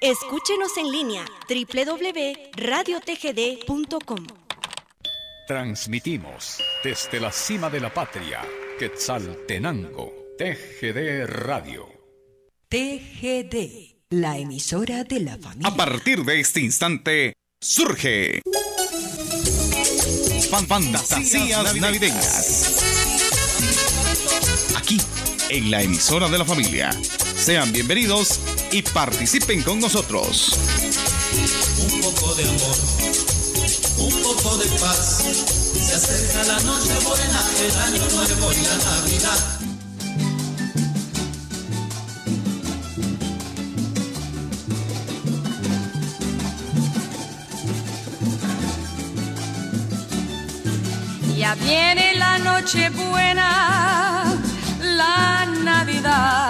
Escúchenos en línea www.radiotgd.com. Transmitimos desde la cima de la patria, Quetzaltenango, TGD Radio. TGD, la emisora de la familia. A partir de este instante, surge. Fantasías navideñas. Aquí, en la emisora de la familia. Sean bienvenidos y participen con nosotros. Un poco de amor, un poco de paz. Se acerca la noche buena, el año nuevo y la Navidad. Ya viene la noche buena, la Navidad,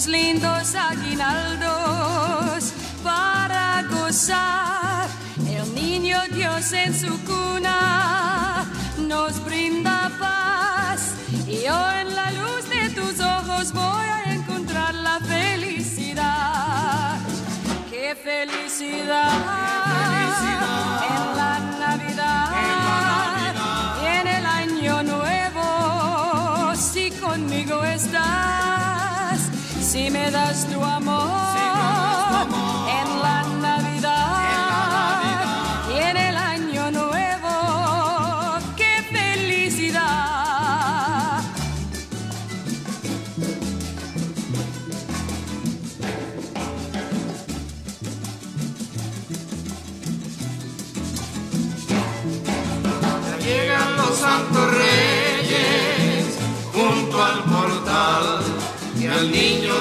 sus lindos aguinaldos para gozar. El niño Dios en su cuna nos brinda paz y yo en la luz de tus ojos voy a encontrar la felicidad. ¡Qué felicidad! En la Navidad. Y en el año nuevo, si conmigo estás, si me das tu amor,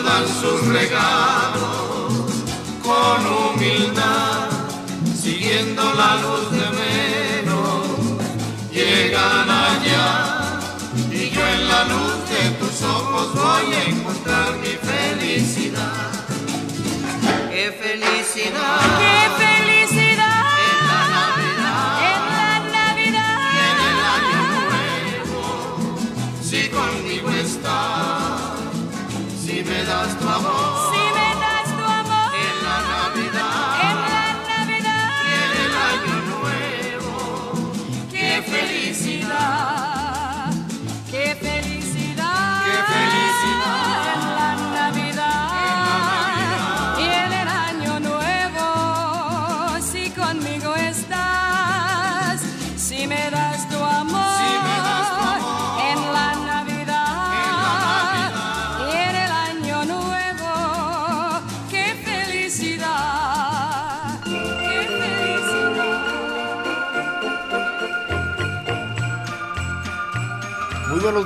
dan sus regalos con humildad, siguiendo la luz de menos. Llegan allá y yo en la luz de tus ojos voy a encontrar mi felicidad. ¡Qué felicidad!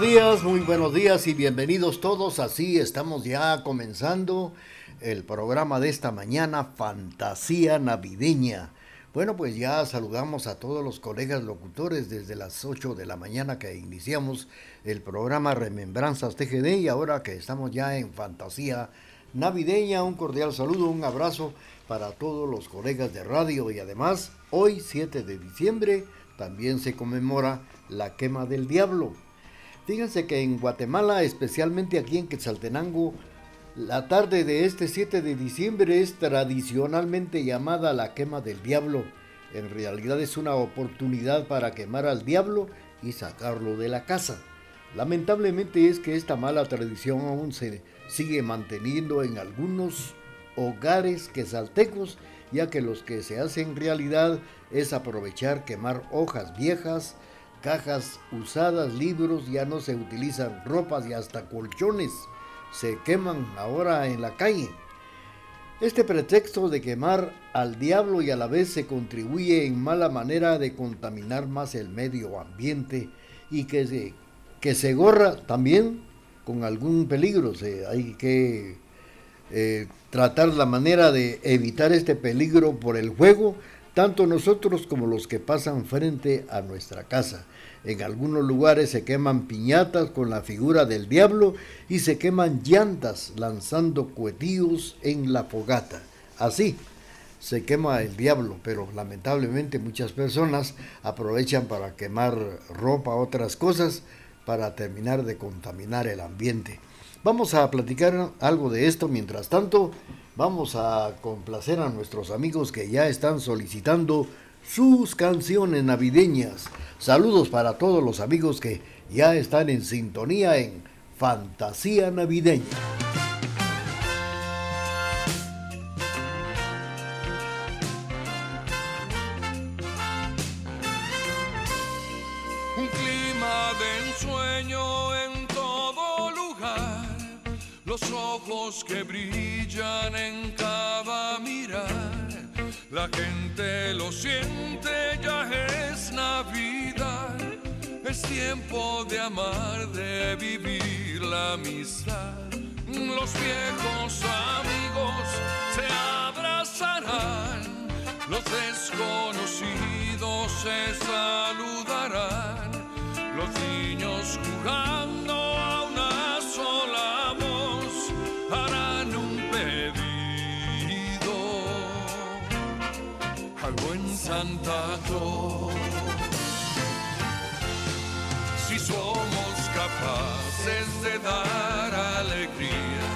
Días, muy buenos días y bienvenidos todos. Así estamos ya comenzando el programa de esta mañana, Fantasía Navideña. Bueno, pues ya saludamos a todos los colegas locutores desde las 8 de la mañana que iniciamos el programa Remembranzas TGD y ahora que estamos ya en Fantasía Navideña, un cordial saludo, un abrazo para todos los colegas de radio y además hoy 7 de diciembre también se conmemora la quema del diablo. Fíjense que en Guatemala, especialmente aquí en Quetzaltenango, la tarde de este 7 de diciembre es tradicionalmente llamada la quema del diablo. En realidad es una oportunidad para quemar al diablo y sacarlo de la casa. Lamentablemente es que esta mala tradición aún se sigue manteniendo en algunos hogares quetzaltecos, ya que los que se hacen realidad es aprovechar quemar hojas viejas, cajas usadas, libros, ya no se utilizan ropas y hasta colchones se queman ahora en la calle. Este pretexto de quemar al diablo y a la vez se contribuye en mala manera de contaminar más el medio ambiente y que se, que se gorra también con algún peligro. Se- hay que eh, tratar la manera de evitar este peligro por el juego, tanto nosotros como los que pasan frente a nuestra casa. En algunos lugares se queman piñatas con la figura del diablo y se queman llantas lanzando cohetíos en la fogata. Así se quema el diablo, pero lamentablemente muchas personas aprovechan para quemar ropa, otras cosas, para terminar de contaminar el ambiente. Vamos a platicar algo de esto. Mientras tanto, vamos a complacer a nuestros amigos que ya están solicitando sus canciones navideñas. Saludos para todos los amigos que ya están en sintonía en Fantasía Navideña. Un clima de ensueño en todo lugar, los ojos que brillan en cada la gente lo siente, ya es Navidad, es tiempo de amar, de vivir la amistad. Los viejos amigos se abrazarán, los desconocidos se saludarán, los niños jugando a una sola Si somos capaces de dar alegría,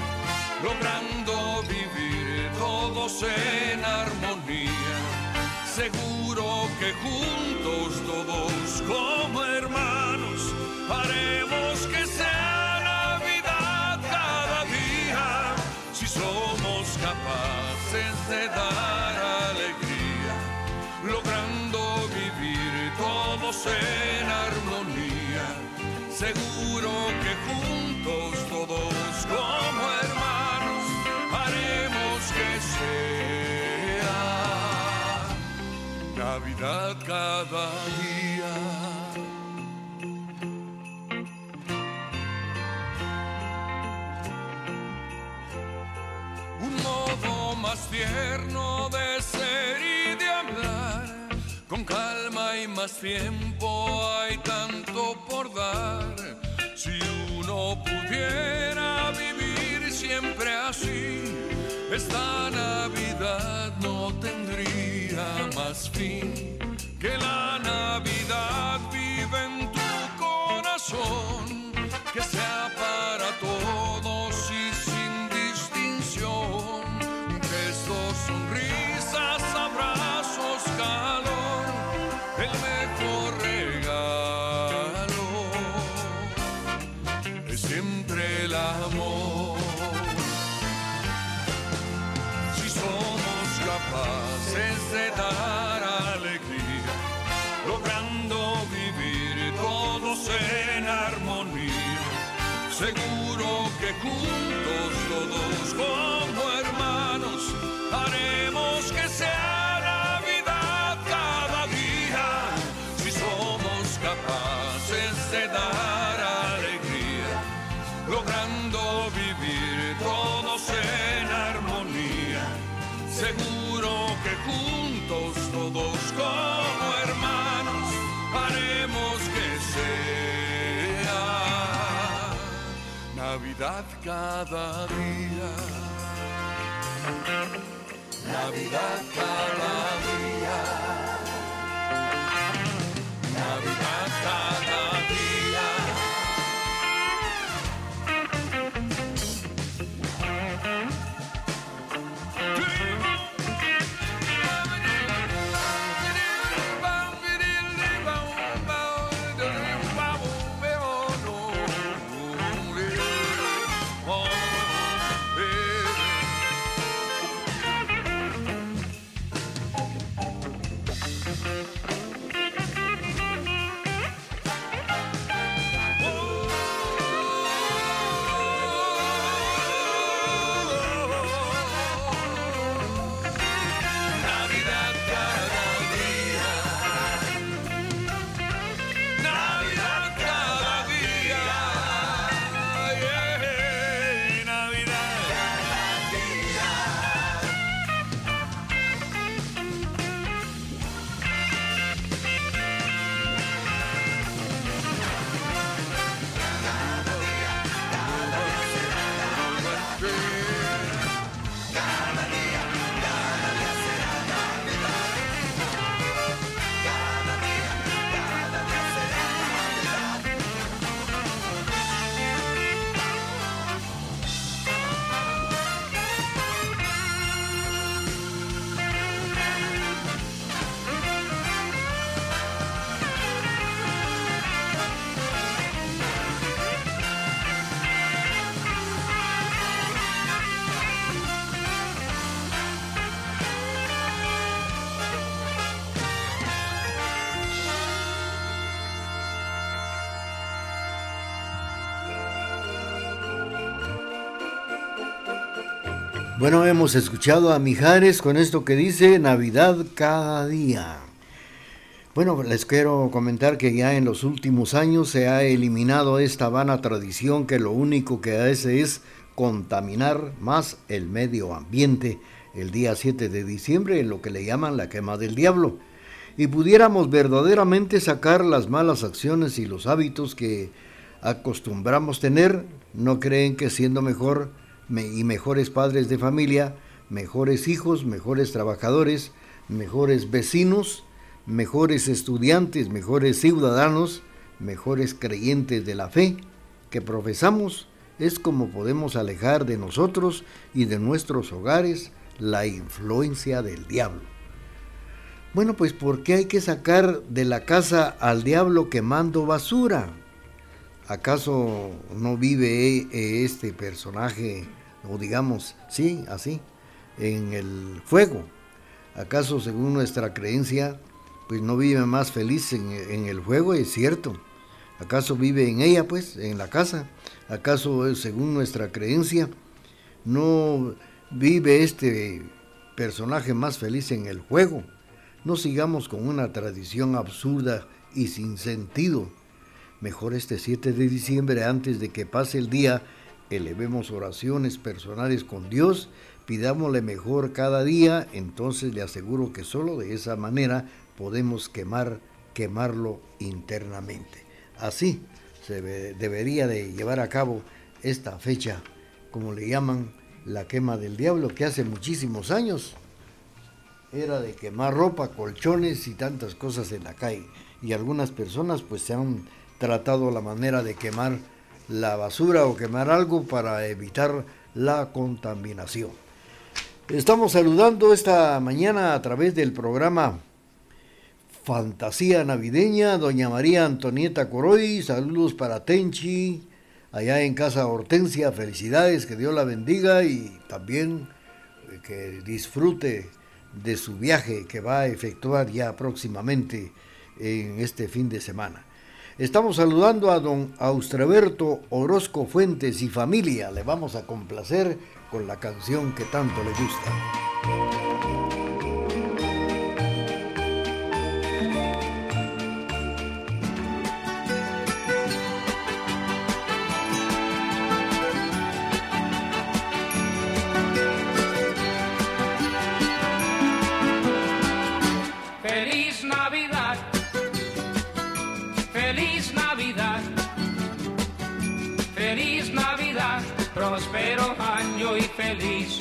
logrando vivir todos en armonía, seguro que juntos Navidad cada día. un modo más tierno de ser y de hablar. Con calma y más tiempo hay tanto por dar. Si uno pudiera vivir siempre así, esta Navidad no tendría fin. Que la Navidad vive en tu corazón, que sea para todos Navidad cada día. Navidad cada día. Bueno, hemos escuchado a Mijares con esto que dice Navidad cada día. Bueno, les quiero comentar que ya en los últimos años se ha eliminado esta vana tradición que lo único que hace es contaminar más el medio ambiente el día 7 de diciembre en lo que le llaman la quema del diablo. Y pudiéramos verdaderamente sacar las malas acciones y los hábitos que acostumbramos tener, ¿no creen que siendo mejor y mejores padres de familia, mejores hijos, mejores trabajadores, mejores vecinos, mejores estudiantes, mejores ciudadanos, mejores creyentes de la fe que profesamos, es como podemos alejar de nosotros y de nuestros hogares la influencia del diablo. Bueno, pues ¿por qué hay que sacar de la casa al diablo quemando basura? ¿Acaso no vive eh, este personaje, o digamos, sí, así, en el fuego? ¿Acaso según nuestra creencia, pues no vive más feliz en, el fuego? Es cierto. ¿Acaso vive en ella, pues, en la casa? ¿Acaso según nuestra creencia no vive este personaje más feliz en el juego. No sigamos con una tradición absurda y sin sentido. Mejor este 7 de diciembre, antes de que pase el día, elevemos oraciones personales con Dios, pidámosle mejor cada día, entonces le aseguro que solo de esa manera podemos quemar, quemarlo internamente. Así se debería de llevar a cabo esta fecha, como le llaman la quema del diablo, que hace muchísimos años era de quemar ropa, colchones y tantas cosas en la calle. Y algunas personas pues se han tratado la manera de quemar la basura o quemar algo para evitar la contaminación. Estamos saludando esta mañana a través del programa Fantasía Navideña, doña María Antonieta Coroy, saludos para Tenchi, allá en Casa Hortensia. Felicidades, que Dios la bendiga y también eh, que disfrute de su viaje que va a efectuar ya próximamente en este fin de semana. Estamos saludando a don Austreberto Orozco Fuentes y familia. Le vamos a complacer con la canción que tanto le gusta. feliz.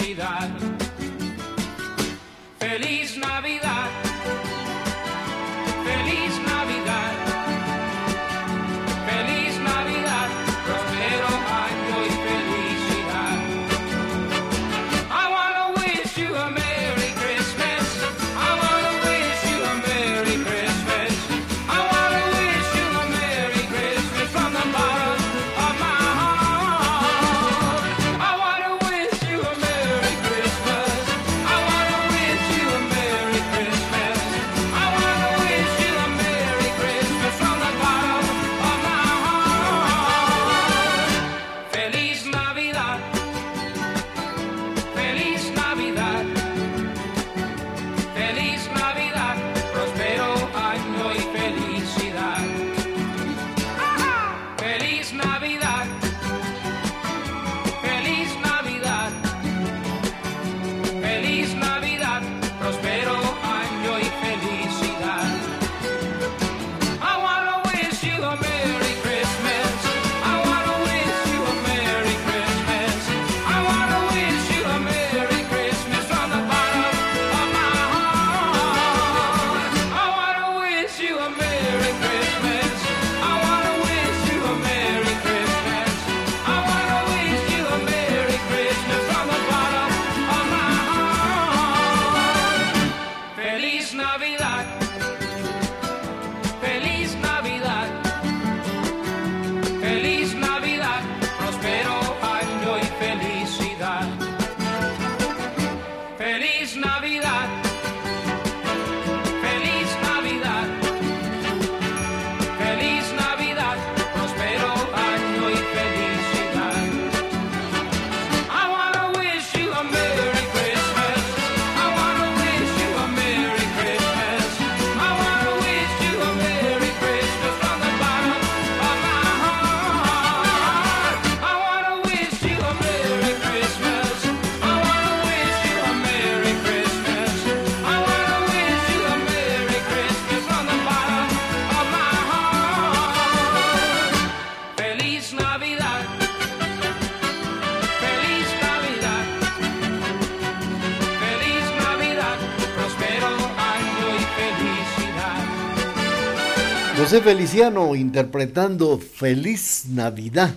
Feliciano interpretando Feliz Navidad.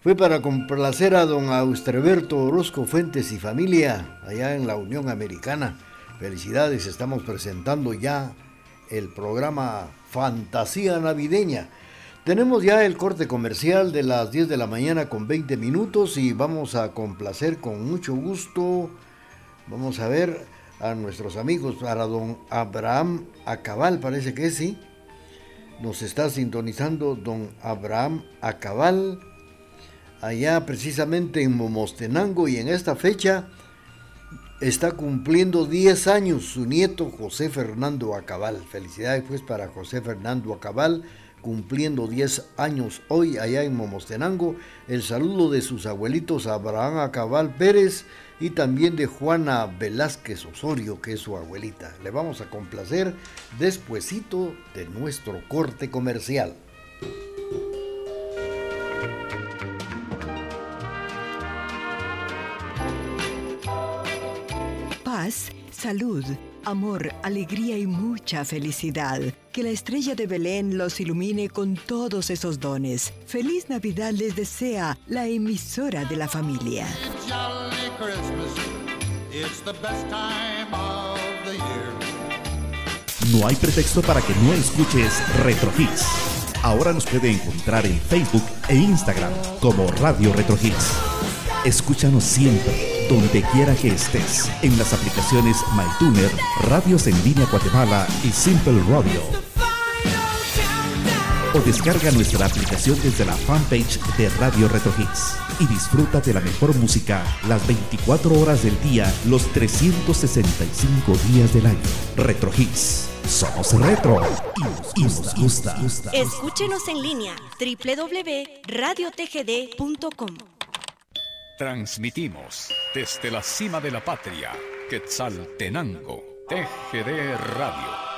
Fue para complacer a don Austreberto Orozco Fuentes y familia allá en la Unión Americana. Felicidades, estamos presentando ya el programa Fantasía Navideña. Tenemos ya el corte comercial de las 10 de la mañana con 20 minutos y vamos a complacer con mucho gusto. Vamos a ver a nuestros amigos, para don Abraham Acabal, parece que sí. Nos está sintonizando don Abraham Acabal, allá precisamente en Momostenango, y en esta fecha está cumpliendo 10 años su nieto José Fernando Acabal. Felicidades pues para José Fernando Acabal, cumpliendo 10 años hoy allá en Momostenango. El saludo de sus abuelitos Abraham Acabal Pérez y también de Juana Velázquez Osorio, que es su abuelita. Le vamos a complacer despuesito de nuestro corte comercial. Paz, salud, amor, alegría y mucha felicidad. Que la estrella de Belén los ilumine con todos esos dones. Feliz Navidad les desea la emisora de la familia. No hay pretexto para que no escuches Retro Hits. Ahora nos puede encontrar en Facebook e Instagram como Radio Retro Hits. Escúchanos siempre, donde quiera que estés, en las aplicaciones MyTuner, Radios en Línea Guatemala y Simple Radio. O descarga nuestra aplicación desde la fanpage de Radio Retro Hits y disfruta de la mejor música las 24 horas del día, los 365 días del año. Retro Hits. Somos retro y nos gusta. Escúchenos en línea www.radiotgd.com. Transmitimos desde la cima de la patria, Quetzaltenango, TGD Radio.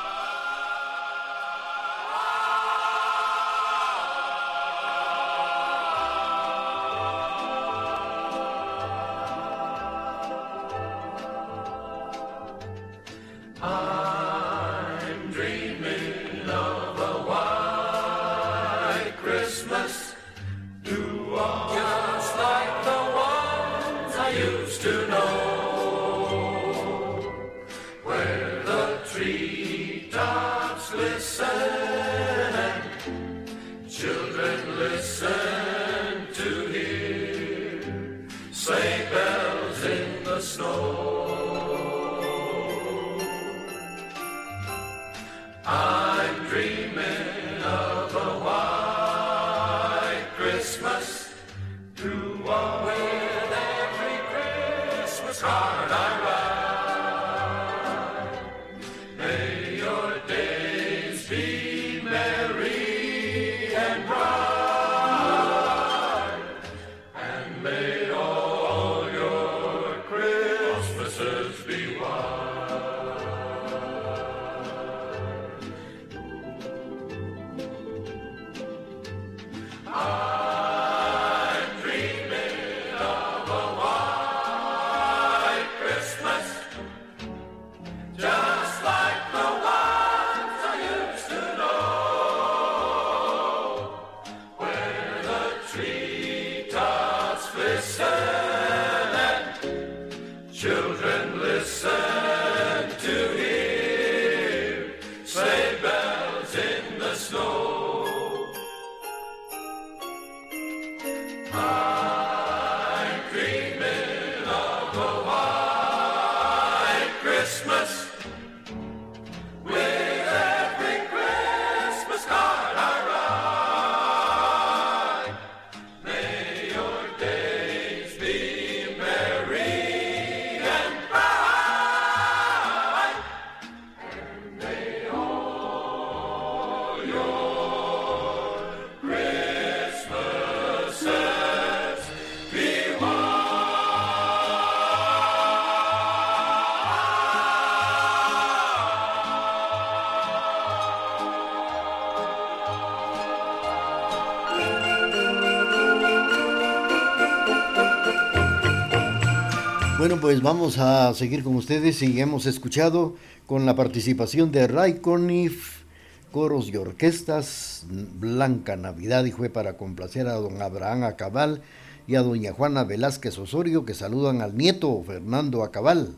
Christmas. Bueno, pues vamos a seguir con ustedes y hemos escuchado con la participación de Ray Conniff coros y orquestas, Blanca Navidad y fue para complacer a don Abraham Acabal y a doña Juana Velázquez Osorio que saludan al nieto Fernando Acabal,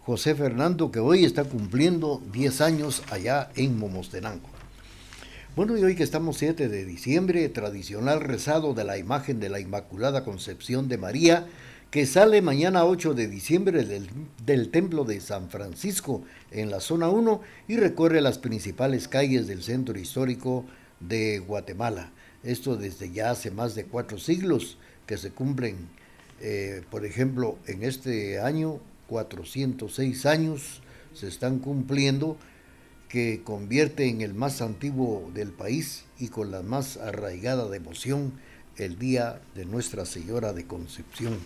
José Fernando que hoy está cumpliendo 10 años allá en Momostenango. Bueno, y hoy que estamos 7 de diciembre, tradicional rezado de la imagen de la Inmaculada Concepción de María, que sale mañana 8 de diciembre del, del, Templo de San Francisco en la zona 1 y recorre las principales calles del centro histórico de Guatemala. Esto desde ya hace más de cuatro siglos que se cumplen, eh, por ejemplo, en este año 406 años se están cumpliendo que convierte en el más antiguo del país y con la más arraigada devoción el día de Nuestra Señora de Concepción.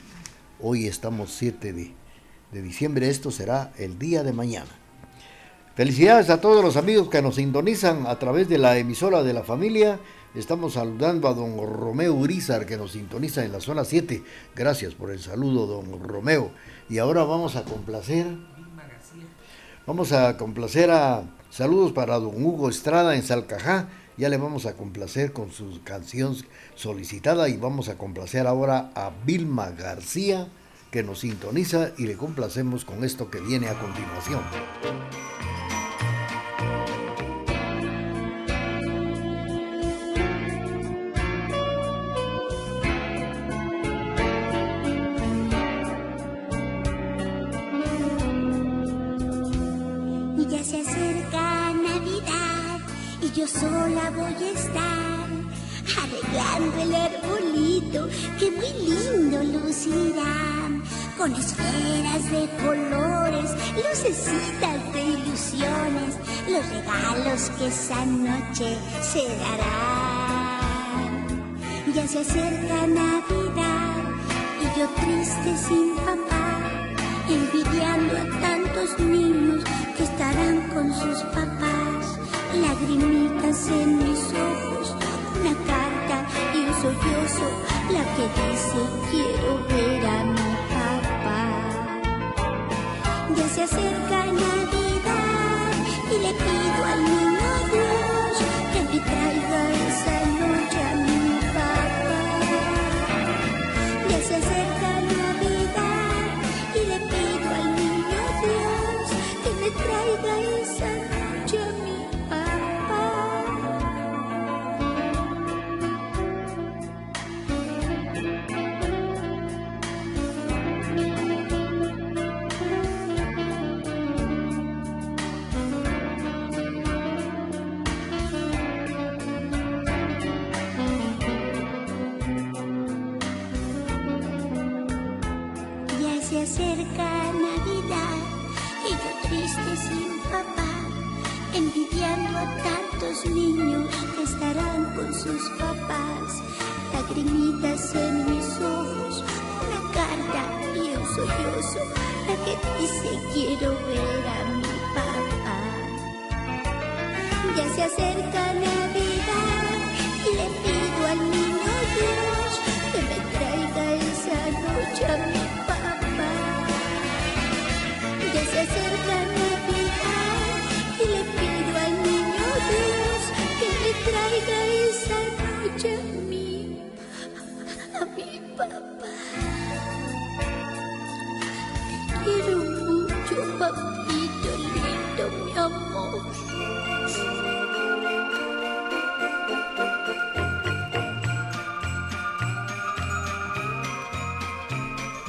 Hoy estamos 7 de, diciembre, esto será el día de mañana. Felicidades a todos los amigos que nos sintonizan a través de la emisora de la familia. Estamos saludando a don Romeo Urizar que nos sintoniza en la zona 7. Gracias por el saludo, don Romeo. Y ahora vamos a complacer. Vamos a complacer a saludos para don Hugo Estrada en Salcajá. Ya le vamos a complacer con su canción solicitada y vamos a complacer ahora a Vilma García que nos sintoniza y le complacemos con esto que viene a continuación. Con esferas de colores, lucecitas de ilusiones, los regalos que esa noche se darán. Ya se acerca Navidad y yo triste sin papá, envidiando a tantos niños que estarán con sus papás, lagrimitas en mis ojos, una carta y un sollozo, la que dice quiero ver a mi se acerca Navidad y le pido al niño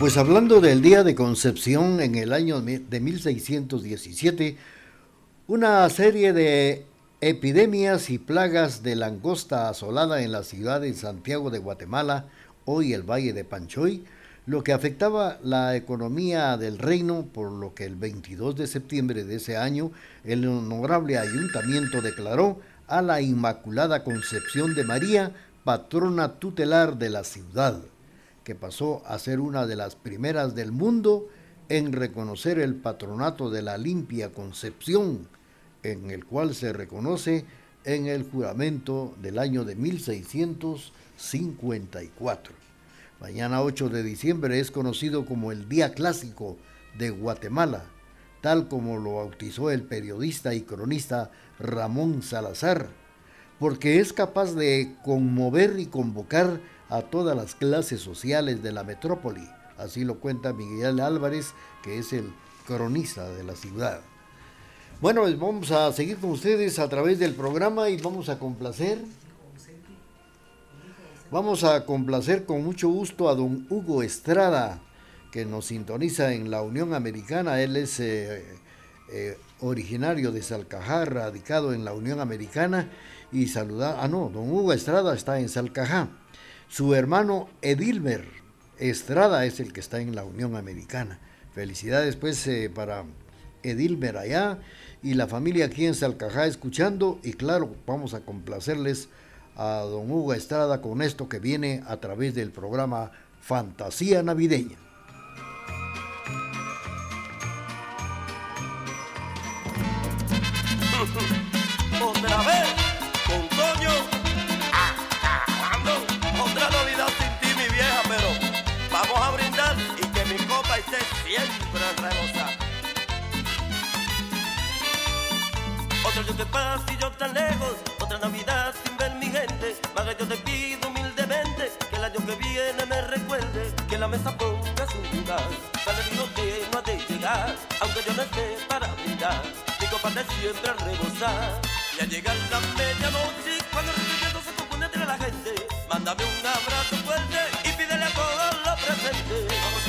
Pues hablando del día de Concepción en el año de 1617, una serie de epidemias y plagas de langosta asolada en la ciudad de Santiago de Guatemala, hoy el Valle de Panchoy, lo que afectaba la economía del reino, por lo que el 22 de septiembre de ese año el honorable ayuntamiento declaró a la Inmaculada Concepción de María patrona tutelar de la ciudad que pasó a ser una de las primeras del mundo en reconocer el patronato de la limpia concepción, en el cual se reconoce en el juramento del año de 1654. Mañana 8 de diciembre es conocido como el Día Clásico de Guatemala, tal como lo bautizó el periodista y cronista Ramón Salazar, porque es capaz de conmover y convocar a todas las clases sociales de la metrópoli. Así lo cuenta Miguel Álvarez, que es el cronista de la ciudad. Bueno, pues vamos a seguir con ustedes a través del programa y vamos a complacer. Vamos a complacer con mucho gusto a don Hugo Estrada, que nos sintoniza en la Unión Americana. Él es eh, eh, originario de Salcajá, radicado en la Unión Americana y saluda. Ah, no, don Hugo Estrada está en Salcajá. Su hermano Edilber Estrada es el que está en la Unión Americana. Felicidades pues eh, para Edilber allá y la familia aquí en Salcajá escuchando y claro, vamos a complacerles a don Hugo Estrada con esto que viene a través del programa Fantasía Navideña. Otra vez, con Toño, Otro año que pasa y yo tan lejos, otra Navidad sin ver mi gente. Maga, yo te pido humildemente que el año que viene me recuerde que la mesa ponga su lugar. Dale digo que no ha de llegar, aunque yo no esté para brindar. Mi copa de siempre a rebosar. Y al llegar la medianoche, cuando el recuerdo se compone entre la gente, mándame un abrazo fuerte y pídele a todos los presentes.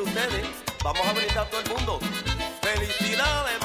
Ustedes. Vamos a brindar todo el mundo. Felicidades,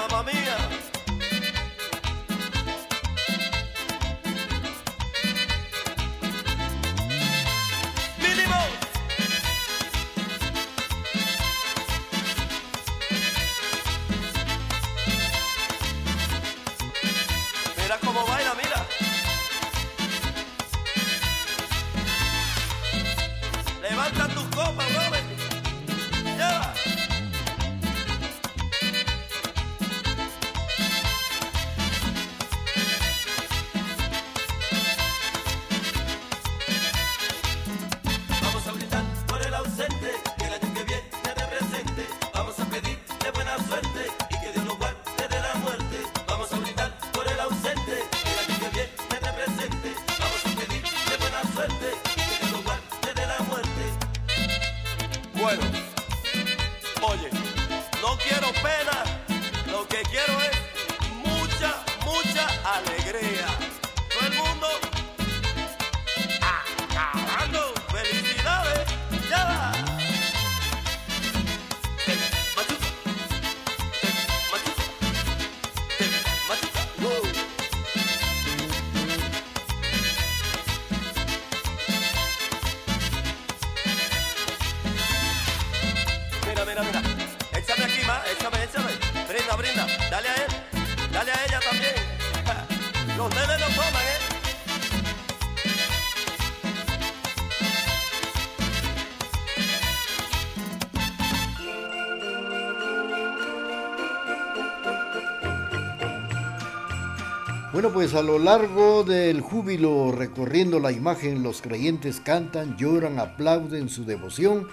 Bueno, pues a lo largo del júbilo recorriendo la imagen, los creyentes cantan, lloran, aplauden su devoción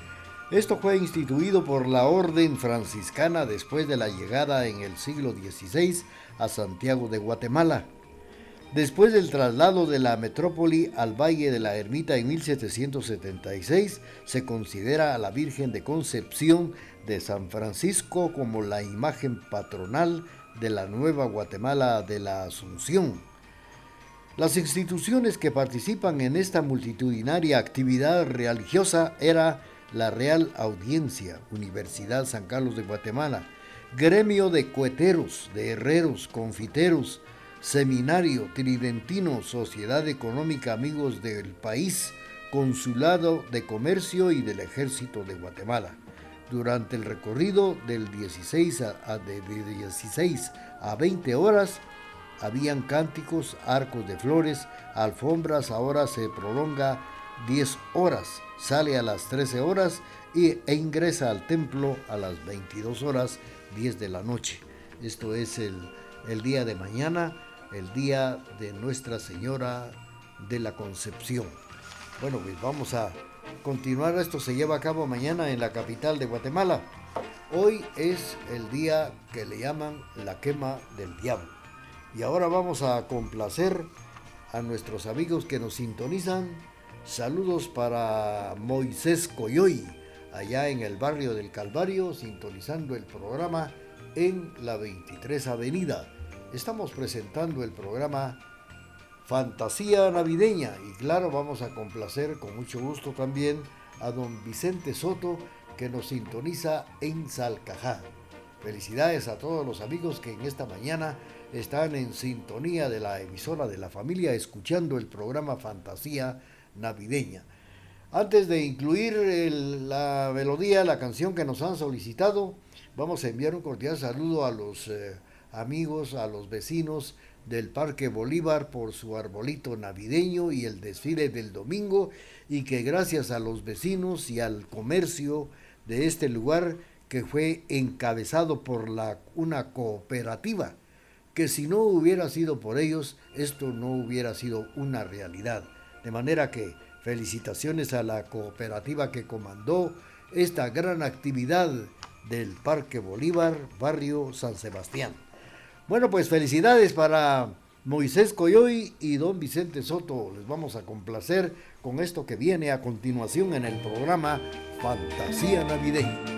Esto fue instituido por la Orden Franciscana después de la llegada en el siglo XVI a Santiago de Guatemala. Después del traslado de la metrópoli al Valle de la Ermita en 1776, se considera a la Virgen de Concepción de San Francisco como la imagen patronal de la Nueva Guatemala de la Asunción. Las instituciones que participan en esta multitudinaria actividad religiosa era la Real Audiencia, Universidad San Carlos de Guatemala, Gremio de Cueteros, de Herreros, Confiteros, Seminario Tridentino, Sociedad Económica Amigos del País, Consulado de Comercio y del Ejército de Guatemala. Durante el recorrido del 16 a, de 16 a 20 horas, habían cánticos, arcos de flores, alfombras, ahora se prolonga 10 horas, sale a las 13 horas y, e ingresa al templo a las 22 horas 10 de la noche. Esto es el, el día de mañana, el día de Nuestra Señora de la Concepción. Bueno, pues vamos a continuar. Esto se lleva a cabo mañana en la capital de Guatemala. Hoy es el día que le llaman la quema del diablo. Y ahora vamos a complacer a nuestros amigos que nos sintonizan. Saludos para Moisés Coyoy, allá en el barrio del Calvario, sintonizando el programa en la 23 Avenida. Estamos presentando el programa Fantasía Navideña y claro, vamos a complacer con mucho gusto también a don Vicente Soto que nos sintoniza en Salcajá. Felicidades a todos los amigos que en esta mañana están en sintonía de la emisora de la familia escuchando el programa Fantasía Navideña. Antes de incluir la melodía, la canción que nos han solicitado, vamos a enviar un cordial saludo a los eh, amigos, a los vecinos del Parque Bolívar por su arbolito navideño y el desfile del domingo y que gracias a los vecinos y al comercio de este lugar que fue encabezado por la, una cooperativa que si no hubiera sido por ellos, esto no hubiera sido una realidad. De manera que felicitaciones a la cooperativa que comandó esta gran actividad del Parque Bolívar, barrio San Sebastián. Bueno, pues felicidades para Moisés Coyoy y don Vicente Soto. Les vamos a complacer con esto que viene a continuación en el programa Fantasía Navideña.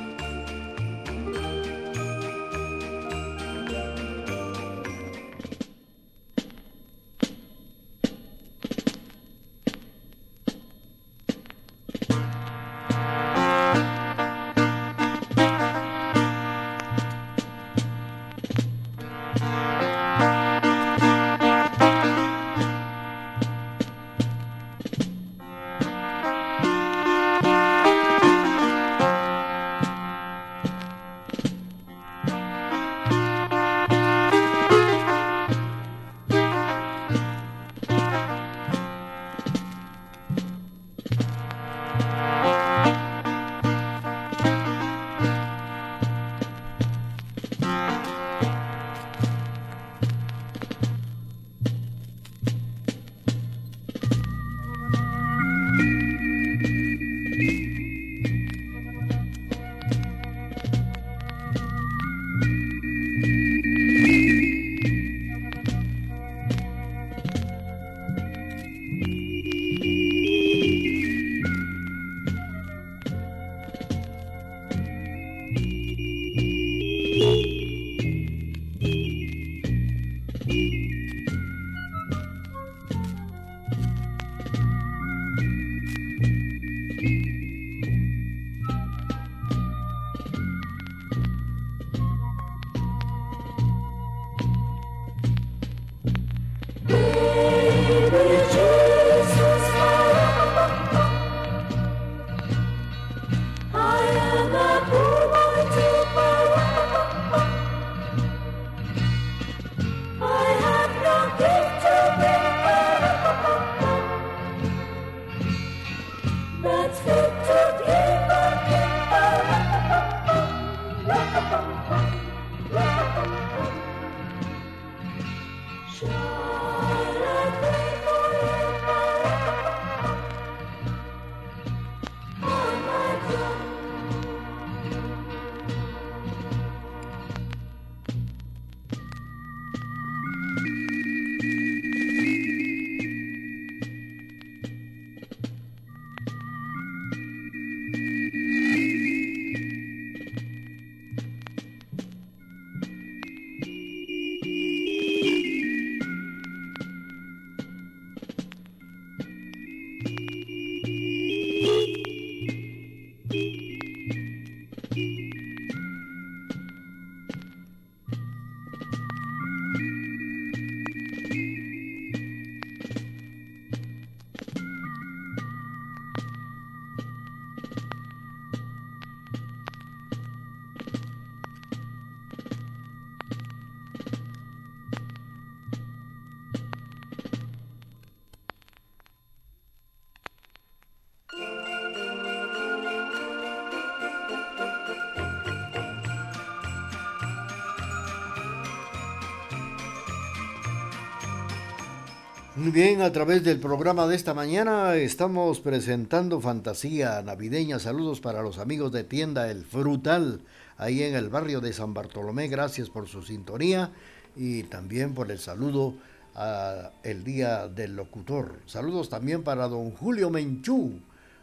Bien, a través del programa de esta mañana estamos presentando fantasía navideña. Saludos para los amigos de tienda El Frutal, ahí en el barrio de San Bartolomé. Gracias por su sintonía y también por el saludo a el Día del Locutor. Saludos también para don Julio Menchú,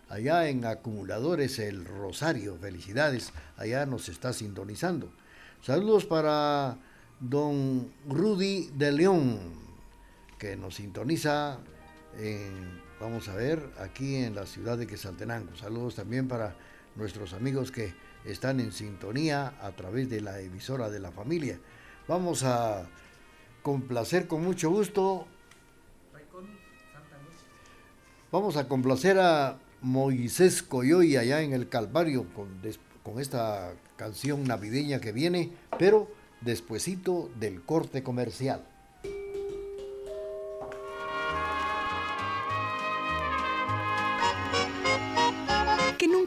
allá en Acumuladores El Rosario. Felicidades, allá nos está sintonizando. Saludos para don Rudy de León que nos sintoniza en, vamos a ver, aquí en la ciudad de Quesaltenango. Saludos también para nuestros amigos que están en sintonía a través de la emisora de la familia. Vamos a complacer con mucho gusto. Vamos a complacer a Moisés Coyoy allá en el Calvario con, con esta canción navideña que viene, pero despuesito del corte comercial.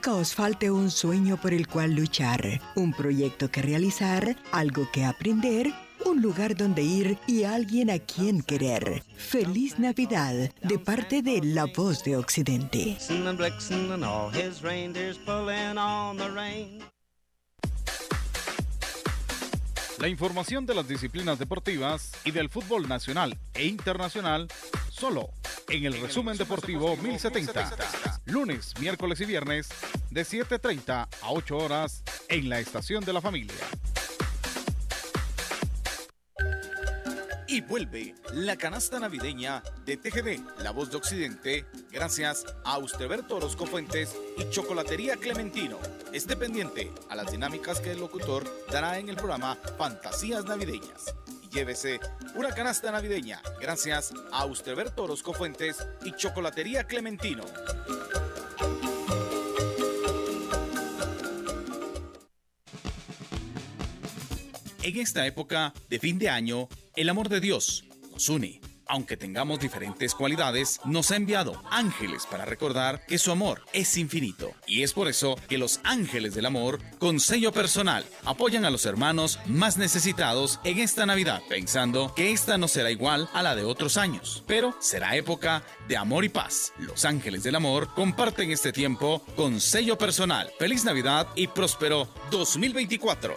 Nunca os falte un sueño por el cual luchar, un proyecto que realizar, algo que aprender, un lugar donde ir y alguien a quien querer. Feliz Navidad de parte de La Voz de Occidente. La información de las disciplinas deportivas y del fútbol nacional e internacional solo en el resumen deportivo 1070. Lunes, miércoles y viernes de 7.30 a 8 horas en la estación de la familia. Y vuelve la canasta navideña de TGD, La Voz de Occidente, gracias a Austerberto Orozco Fuentes y Chocolatería Clementino. Esté pendiente a las dinámicas que el locutor dará en el programa Fantasías Navideñas llévese una canasta navideña gracias a Austerberto Orozco Fuentes y Chocolatería Clementino. En esta época de fin de año, el amor de Dios nos une aunque tengamos diferentes cualidades, nos ha enviado ángeles para recordar que su amor es infinito. Y es por eso que los ángeles del amor, con sello personal, apoyan a los hermanos más necesitados en esta Navidad, pensando que esta no será igual a la de otros años, pero será época de amor y paz. Los ángeles del amor comparten este tiempo con sello personal. Feliz Navidad y próspero 2024.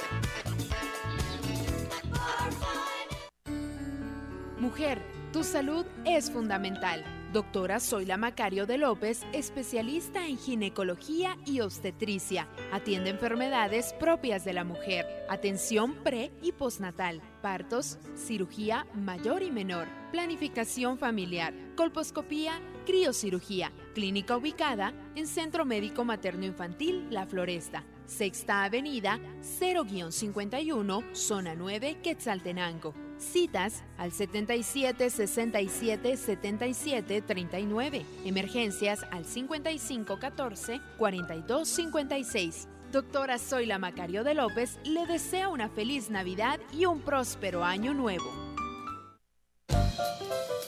Mujer tu salud es fundamental. Doctora Zoila Macario de López, especialista en ginecología y obstetricia. Atiende enfermedades propias de la mujer, atención pre y postnatal, partos, cirugía mayor y menor, planificación familiar, colposcopía, criocirugía. Clínica ubicada en Centro Médico Materno Infantil La Floresta. Sexta Avenida 0-51, Zona 9, Quetzaltenango. Citas al 77 67 77 39. Emergencias al 55 14 42 56. Doctora Zoila Macario de López le desea una feliz Navidad y un próspero año nuevo.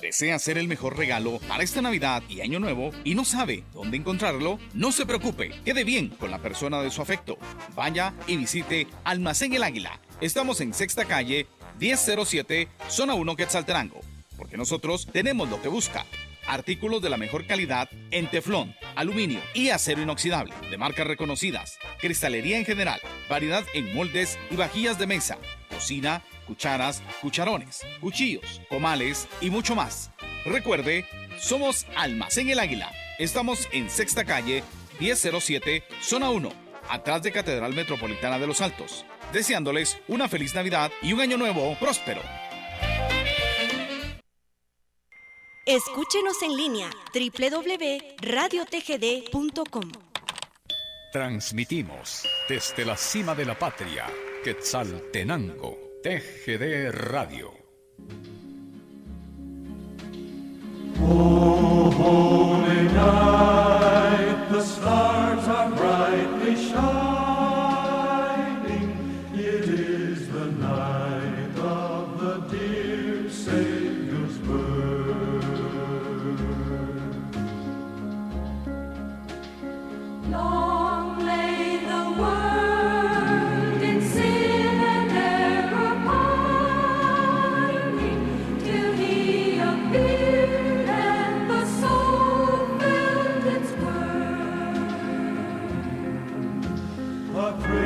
¿Desea hacer el mejor regalo para esta Navidad y Año Nuevo y no sabe dónde encontrarlo? No se preocupe, quede bien con la persona de su afecto. Vaya y visite Almacén El Águila. Estamos en Sexta Calle 1007, Zona 1 Quetzaltenango, porque nosotros tenemos lo que busca. Artículos de la mejor calidad en teflón, aluminio y acero inoxidable, de marcas reconocidas, cristalería en general, variedad en moldes y vajillas de mesa, cocina, cucharas, cucharones, cuchillos, comales y mucho más. Recuerde, somos Almacén El Águila. Estamos en Sexta Calle, 1007, Zona 1, atrás de Catedral Metropolitana de los Altos deseándoles una feliz Navidad y un año nuevo próspero. Escúchenos en línea www.radiotgd.com. Transmitimos desde la cima de la patria, Quetzaltenango, TGD Radio. Oh, night, three.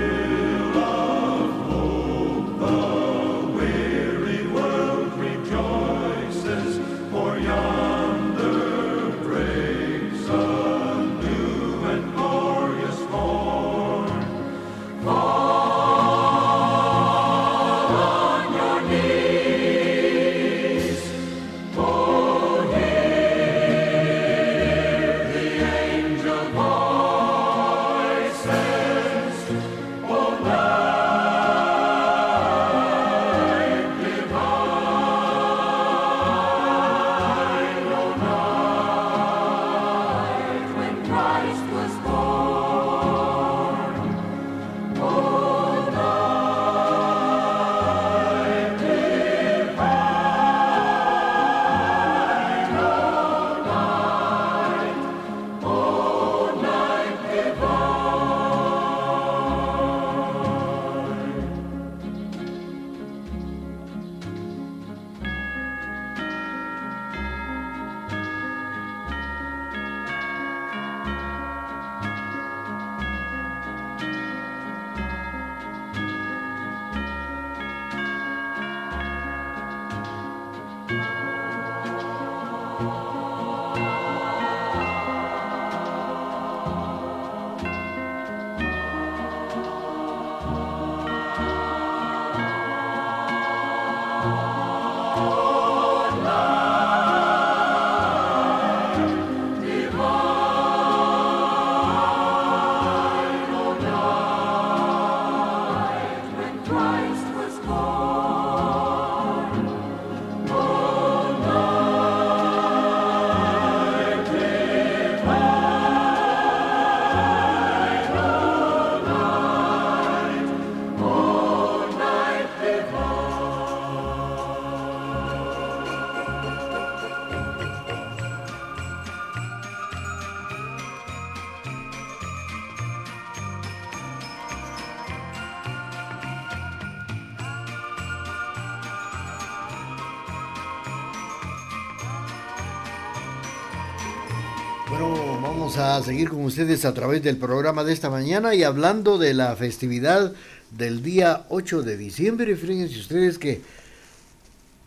A seguir con ustedes a través del programa de esta mañana y hablando de la festividad del día 8 de diciembre. Fíjense ustedes que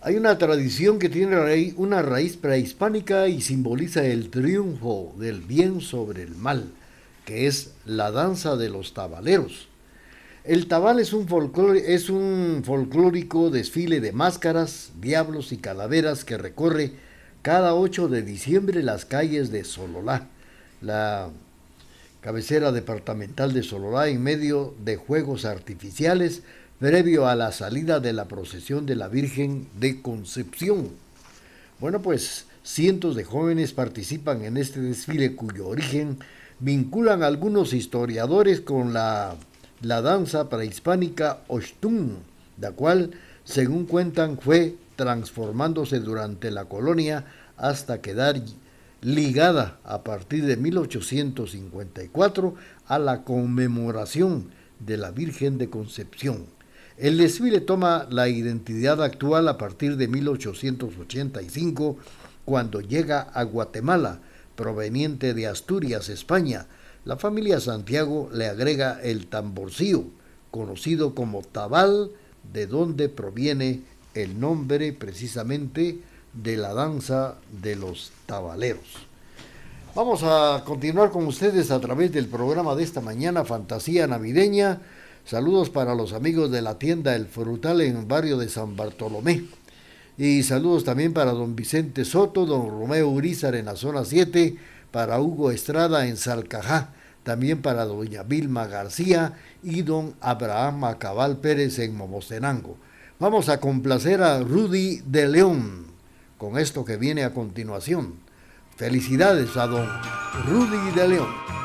hay una tradición que tiene una raíz prehispánica y simboliza el triunfo del bien sobre el mal, que es la danza de los tabaleros. El tabal es un, es un folclórico desfile de máscaras, diablos y calaveras que recorre cada 8 de diciembre las calles de Sololá, la cabecera departamental de Sololá, en medio de juegos artificiales previo a la salida de la procesión de la Virgen de Concepción. Bueno, pues cientos de jóvenes participan en este desfile cuyo origen vinculan algunos historiadores con la, la danza prehispánica Ochtún, la cual, según cuentan, fue transformándose durante la colonia hasta quedar ligada a partir de 1854 a la conmemoración de la Virgen de Concepción. El desfile toma la identidad actual a partir de 1885, cuando llega a Guatemala, proveniente de Asturias, España. La familia Santiago le agrega el tamborcillo, conocido como tabal, de donde proviene el nombre precisamente de la danza de los tabaleros. Vamos a continuar con ustedes a través del programa de esta mañana, Fantasía Navideña Saludos para los amigos de la tienda El Frutal en el barrio de San Bartolomé. Y saludos también para don Vicente Soto, don Romeo Urizar en la zona 7, para Hugo Estrada en Salcajá, también para doña Vilma García y don Abraham Acabal Pérez en Momostenango. Vamos a complacer a Rudy de León con esto que viene a continuación. Felicidades a don Rudy de León.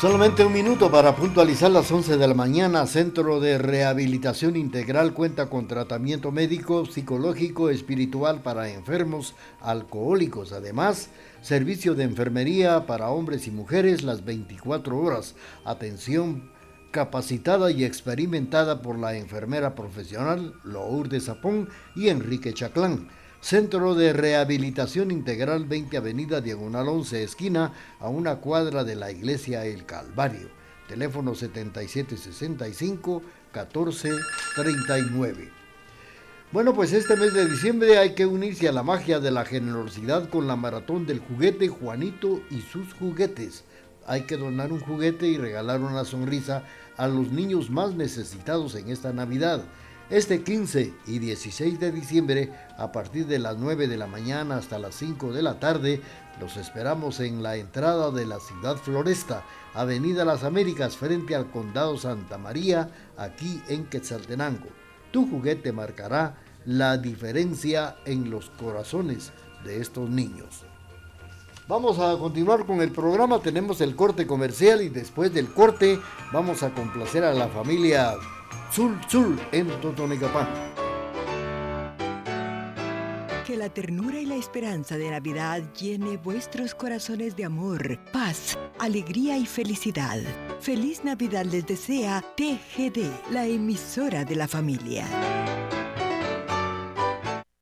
Solamente un minuto para puntualizar las 11 de la mañana. Centro de Rehabilitación Integral cuenta con tratamiento médico, psicológico, espiritual para enfermos alcohólicos. Además, servicio de enfermería para hombres y mujeres las 24 horas. Atención capacitada y experimentada por la enfermera profesional Lourdes Zapón y Enrique Chaclán. Centro de Rehabilitación Integral 20 Avenida Diagonal 11 Esquina a una cuadra de la Iglesia El Calvario. Teléfono 7765 1439. Bueno, pues este mes de diciembre hay que unirse a la magia de la generosidad con la maratón del juguete Juanito y sus juguetes. Hay que donar un juguete y regalar una sonrisa a los niños más necesitados en esta Navidad. Este 15 y 16 de diciembre, a partir de las 9 de la mañana hasta las 5 de la tarde, los esperamos en la entrada de la ciudad Floresta, Avenida Las Américas, frente al Condado Santa María, aquí en Quetzaltenango. Tu juguete marcará la diferencia en los corazones de estos niños. Vamos a continuar con el programa, tenemos el corte comercial y después del corte vamos a complacer a la familia Zul Zul en Totonicapán. Que la ternura y la esperanza de Navidad llene vuestros corazones de amor, paz, alegría y felicidad. Feliz Navidad les desea TGD, la emisora de la familia.